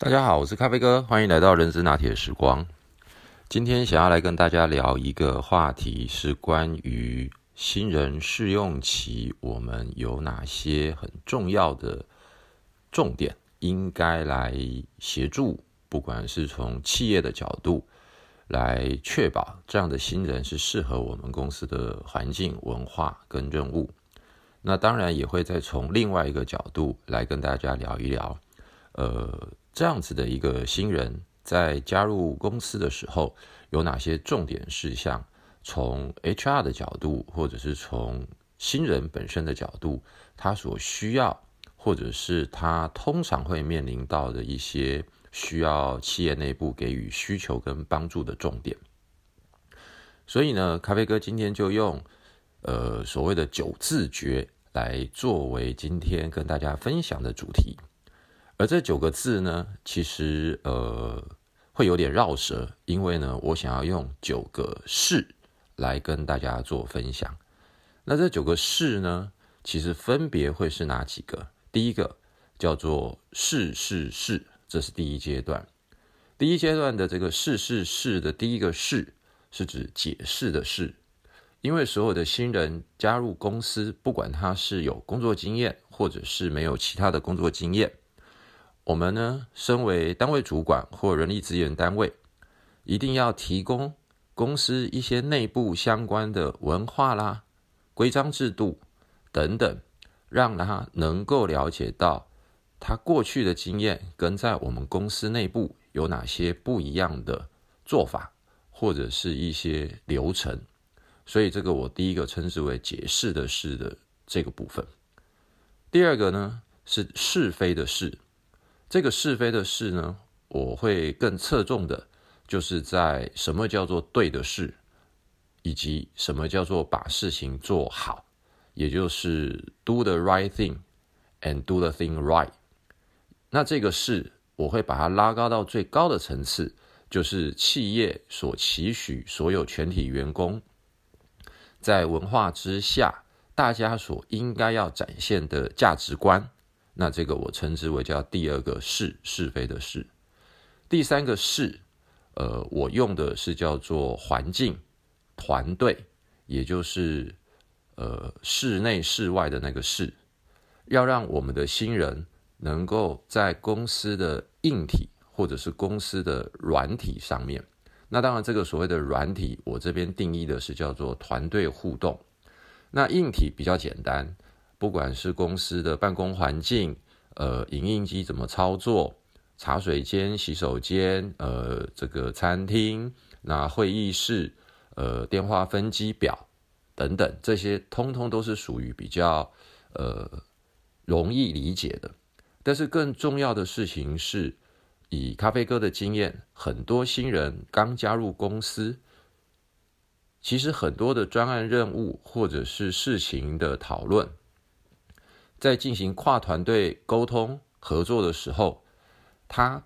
大家好，我是咖啡哥，欢迎来到人之拿铁时光。今天想要来跟大家聊一个话题，是关于新人试用期，我们有哪些很重要的重点，应该来协助，不管是从企业的角度来确保这样的新人是适合我们公司的环境、文化跟任务。那当然也会再从另外一个角度来跟大家聊一聊，呃。这样子的一个新人，在加入公司的时候，有哪些重点事项？从 HR 的角度，或者是从新人本身的角度，他所需要，或者是他通常会面临到的一些需要企业内部给予需求跟帮助的重点。所以呢，咖啡哥今天就用呃所谓的九字诀来作为今天跟大家分享的主题。而这九个字呢，其实呃会有点绕舌，因为呢，我想要用九个事来跟大家做分享。那这九个事呢，其实分别会是哪几个？第一个叫做事事事，这是第一阶段。第一阶段的这个事事事的第一个事，是指解释的事，因为所有的新人加入公司，不管他是有工作经验，或者是没有其他的工作经验。我们呢，身为单位主管或人力资源单位，一定要提供公司一些内部相关的文化啦、规章制度等等，让他能够了解到他过去的经验跟在我们公司内部有哪些不一样的做法，或者是一些流程。所以，这个我第一个称之为解释的事的这个部分。第二个呢，是是非的事。这个是非的事呢，我会更侧重的，就是在什么叫做对的事，以及什么叫做把事情做好，也就是 do the right thing and do the thing right。那这个事，我会把它拉高到最高的层次，就是企业所期许所有全体员工，在文化之下，大家所应该要展现的价值观。那这个我称之为叫第二个是是非的是，第三个是，呃，我用的是叫做环境团队，也就是呃室内室外的那个室，要让我们的新人能够在公司的硬体或者是公司的软体上面。那当然，这个所谓的软体，我这边定义的是叫做团队互动。那硬体比较简单。不管是公司的办公环境，呃，影印机怎么操作，茶水间、洗手间，呃，这个餐厅，那会议室，呃，电话分机表等等，这些通通都是属于比较呃容易理解的。但是更重要的事情是，以咖啡哥的经验，很多新人刚加入公司，其实很多的专案任务或者是事情的讨论。在进行跨团队沟通合作的时候，他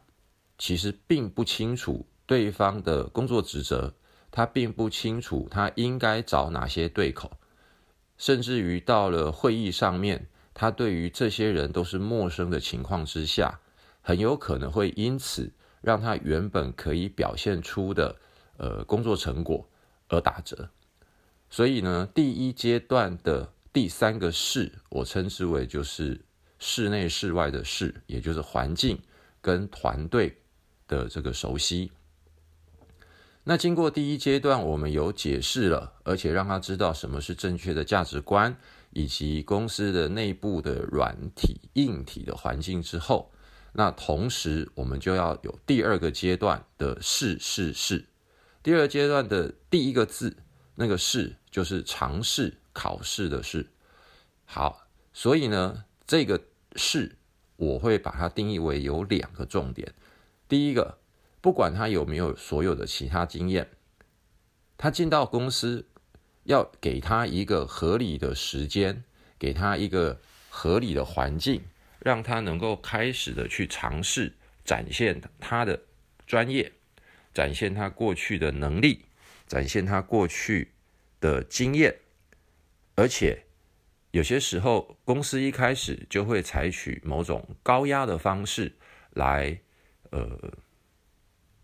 其实并不清楚对方的工作职责，他并不清楚他应该找哪些对口，甚至于到了会议上面，他对于这些人都是陌生的情况之下，很有可能会因此让他原本可以表现出的呃工作成果而打折。所以呢，第一阶段的。第三个室，我称之为就是室内室外的室，也就是环境跟团队的这个熟悉。那经过第一阶段，我们有解释了，而且让他知道什么是正确的价值观，以及公司的内部的软体、硬体的环境之后，那同时我们就要有第二个阶段的试试试。第二阶段的第一个字，那个试就是尝试。考试的试，好，所以呢，这个试我会把它定义为有两个重点。第一个，不管他有没有所有的其他经验，他进到公司要给他一个合理的时间，给他一个合理的环境，让他能够开始的去尝试展现他的专业，展现他过去的能力，展现他过去的经验。而且有些时候，公司一开始就会采取某种高压的方式来，呃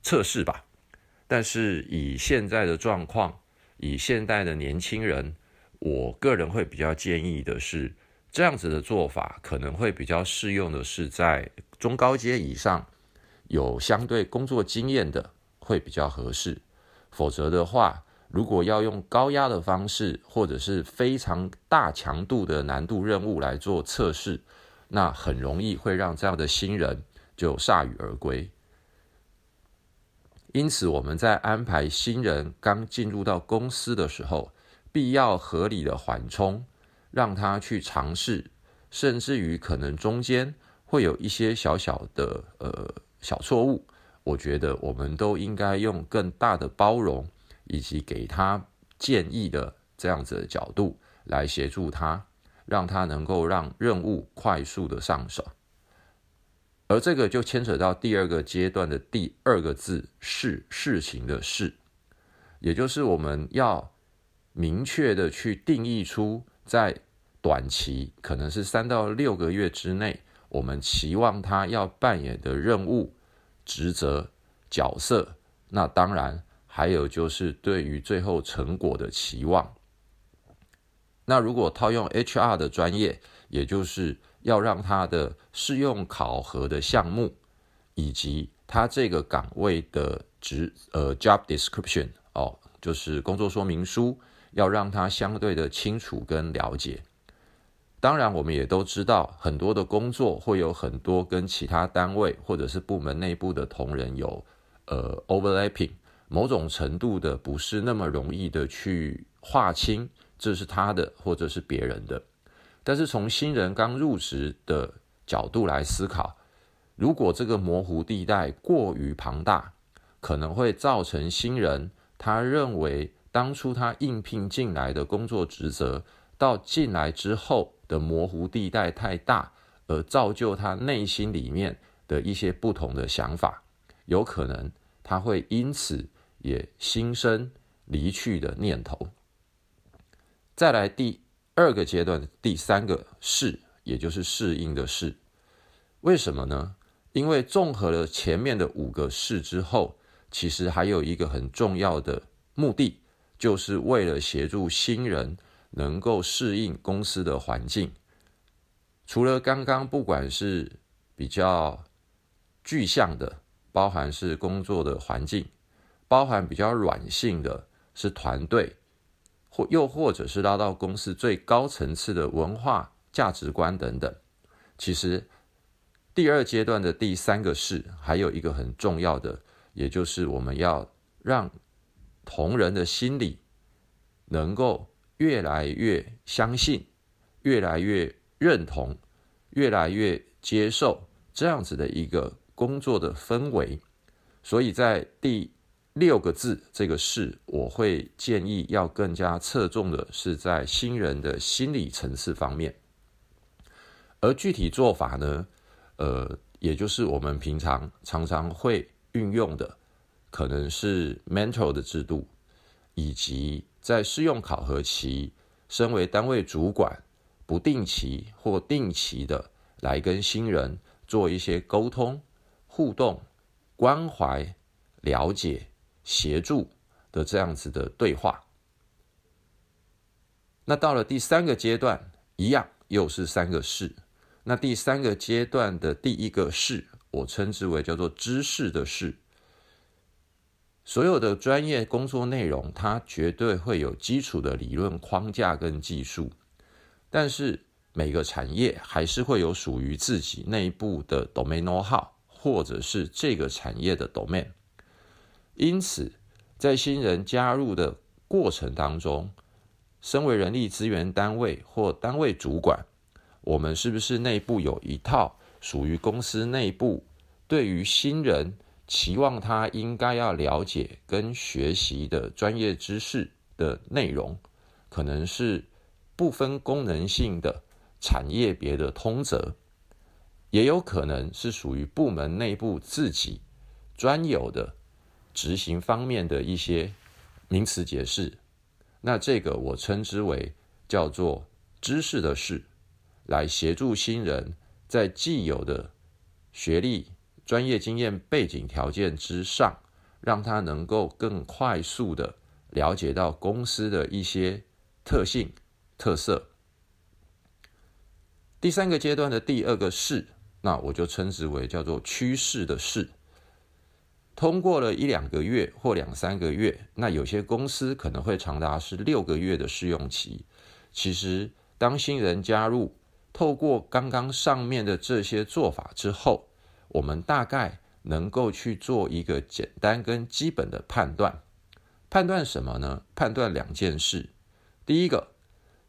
测试吧。但是以现在的状况，以现代的年轻人，我个人会比较建议的是，这样子的做法可能会比较适用的是在中高阶以上有相对工作经验的会比较合适。否则的话，如果要用高压的方式，或者是非常大强度的难度任务来做测试，那很容易会让这样的新人就铩羽而归。因此，我们在安排新人刚进入到公司的时候，必要合理的缓冲，让他去尝试，甚至于可能中间会有一些小小的呃小错误，我觉得我们都应该用更大的包容，以及给他建议的这样子的角度来协助他，让他能够让任务快速的上手。而这个就牵扯到第二个阶段的第二个字“事”，事情的“事”，也就是我们要明确的去定义出，在短期可能是三到六个月之内，我们期望他要扮演的任务、职责、角色。那当然还有就是对于最后成果的期望。那如果套用 HR 的专业，也就是。要让他的试用考核的项目，以及他这个岗位的职呃 job description 哦，就是工作说明书，要让他相对的清楚跟了解。当然，我们也都知道，很多的工作会有很多跟其他单位或者是部门内部的同仁有呃 overlapping，某种程度的不是那么容易的去划清，这是他的或者是别人的。但是从新人刚入职的角度来思考，如果这个模糊地带过于庞大，可能会造成新人他认为当初他应聘进来的工作职责，到进来之后的模糊地带太大，而造就他内心里面的一些不同的想法，有可能他会因此也心生离去的念头。再来第。二个阶段第三个适，也就是适应的适，为什么呢？因为综合了前面的五个适之后，其实还有一个很重要的目的，就是为了协助新人能够适应公司的环境。除了刚刚不管是比较具象的，包含是工作的环境，包含比较软性的，是团队。或又或者是拉到公司最高层次的文化价值观等等，其实第二阶段的第三个是还有一个很重要的，也就是我们要让同仁的心理能够越来越相信、越来越认同、越来越接受这样子的一个工作的氛围，所以在第。六个字，这个事，我会建议要更加侧重的是在新人的心理层次方面，而具体做法呢，呃，也就是我们平常常常会运用的，可能是 mentor 的制度，以及在试用考核期，身为单位主管，不定期或定期的来跟新人做一些沟通、互动、关怀、了解。协助的这样子的对话，那到了第三个阶段，一样又是三个事。那第三个阶段的第一个事，我称之为叫做知识的事。所有的专业工作内容，它绝对会有基础的理论框架跟技术，但是每个产业还是会有属于自己内部的 domain know how，或者是这个产业的 domain。因此，在新人加入的过程当中，身为人力资源单位或单位主管，我们是不是内部有一套属于公司内部对于新人期望他应该要了解跟学习的专业知识的内容？可能是不分功能性的产业别的通则，也有可能是属于部门内部自己专有的。执行方面的一些名词解释，那这个我称之为叫做知识的事，来协助新人在既有的学历、专业经验背景条件之上，让他能够更快速的了解到公司的一些特性特色。第三个阶段的第二个势，那我就称之为叫做趋势的势。通过了一两个月或两三个月，那有些公司可能会长达是六个月的试用期。其实，当新人加入，透过刚刚上面的这些做法之后，我们大概能够去做一个简单跟基本的判断。判断什么呢？判断两件事。第一个，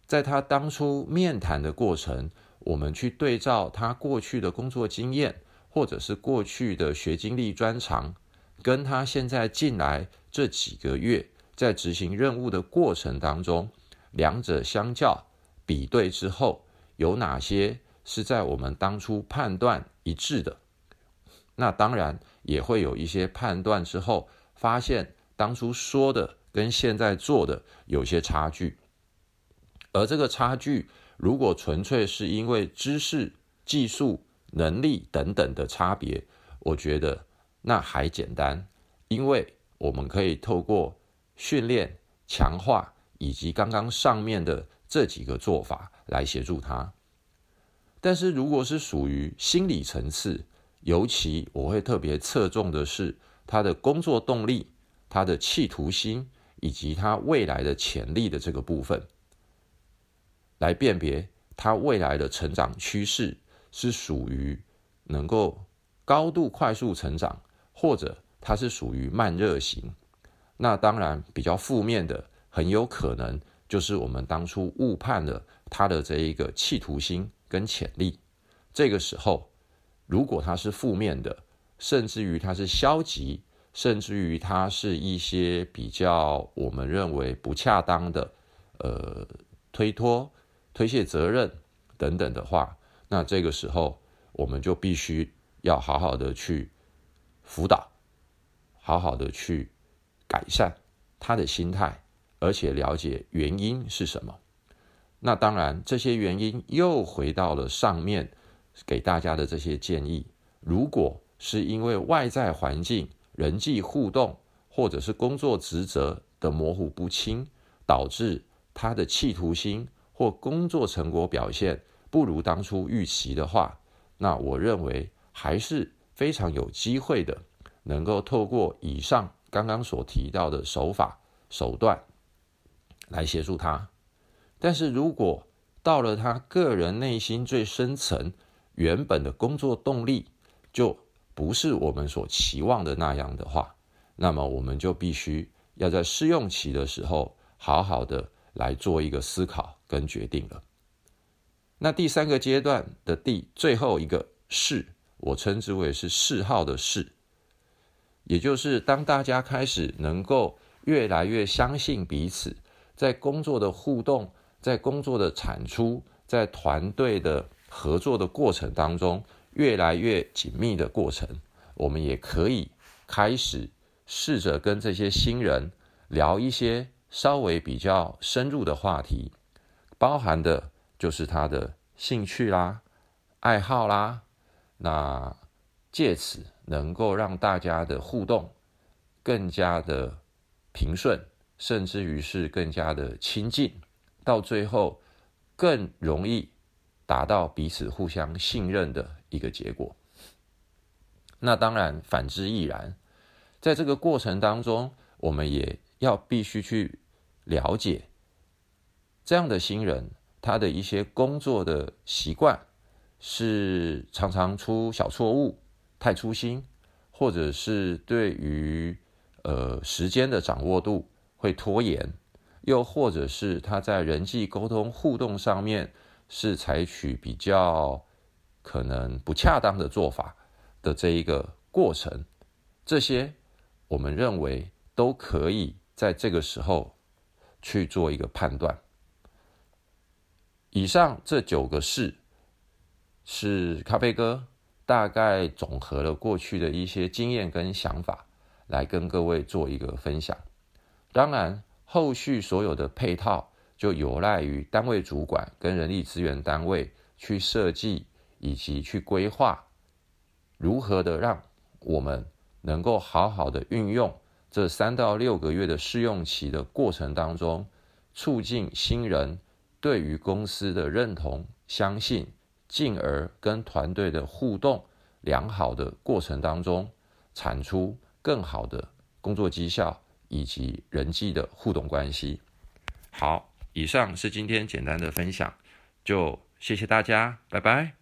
在他当初面谈的过程。我们去对照他过去的工作经验，或者是过去的学经历专长，跟他现在进来这几个月在执行任务的过程当中，两者相较比对之后，有哪些是在我们当初判断一致的？那当然也会有一些判断之后，发现当初说的跟现在做的有些差距，而这个差距。如果纯粹是因为知识、技术、能力等等的差别，我觉得那还简单，因为我们可以透过训练、强化以及刚刚上面的这几个做法来协助他。但是如果是属于心理层次，尤其我会特别侧重的是他的工作动力、他的企图心以及他未来的潜力的这个部分。来辨别他未来的成长趋势是属于能够高度快速成长，或者他是属于慢热型。那当然比较负面的，很有可能就是我们当初误判了他的这一个企图心跟潜力。这个时候，如果他是负面的，甚至于他是消极，甚至于他是一些比较我们认为不恰当的，呃，推脱。推卸责任等等的话，那这个时候我们就必须要好好的去辅导，好好的去改善他的心态，而且了解原因是什么。那当然，这些原因又回到了上面给大家的这些建议。如果是因为外在环境、人际互动，或者是工作职责的模糊不清，导致他的企图心。或工作成果表现不如当初预期的话，那我认为还是非常有机会的，能够透过以上刚刚所提到的手法手段来协助他。但是如果到了他个人内心最深层原本的工作动力就不是我们所期望的那样的话，那么我们就必须要在试用期的时候好好的来做一个思考。跟决定了，那第三个阶段的第最后一个事，我称之为是嗜好的事，也就是当大家开始能够越来越相信彼此，在工作的互动，在工作的产出，在团队的合作的过程当中，越来越紧密的过程，我们也可以开始试着跟这些新人聊一些稍微比较深入的话题。包含的就是他的兴趣啦、爱好啦，那借此能够让大家的互动更加的平顺，甚至于是更加的亲近，到最后更容易达到彼此互相信任的一个结果。那当然反之亦然，在这个过程当中，我们也要必须去了解。这样的新人，他的一些工作的习惯是常常出小错误、太粗心，或者是对于呃时间的掌握度会拖延，又或者是他在人际沟通互动上面是采取比较可能不恰当的做法的这一个过程，这些我们认为都可以在这个时候去做一个判断。以上这九个事，是咖啡哥大概总和了过去的一些经验跟想法，来跟各位做一个分享。当然，后续所有的配套就有赖于单位主管跟人力资源单位去设计以及去规划，如何的让我们能够好好的运用这三到六个月的试用期的过程当中，促进新人对于公司的认同、相信，进而跟团队的互动良好的过程当中，产出更好的工作绩效以及人际的互动关系。好，以上是今天简单的分享，就谢谢大家，拜拜。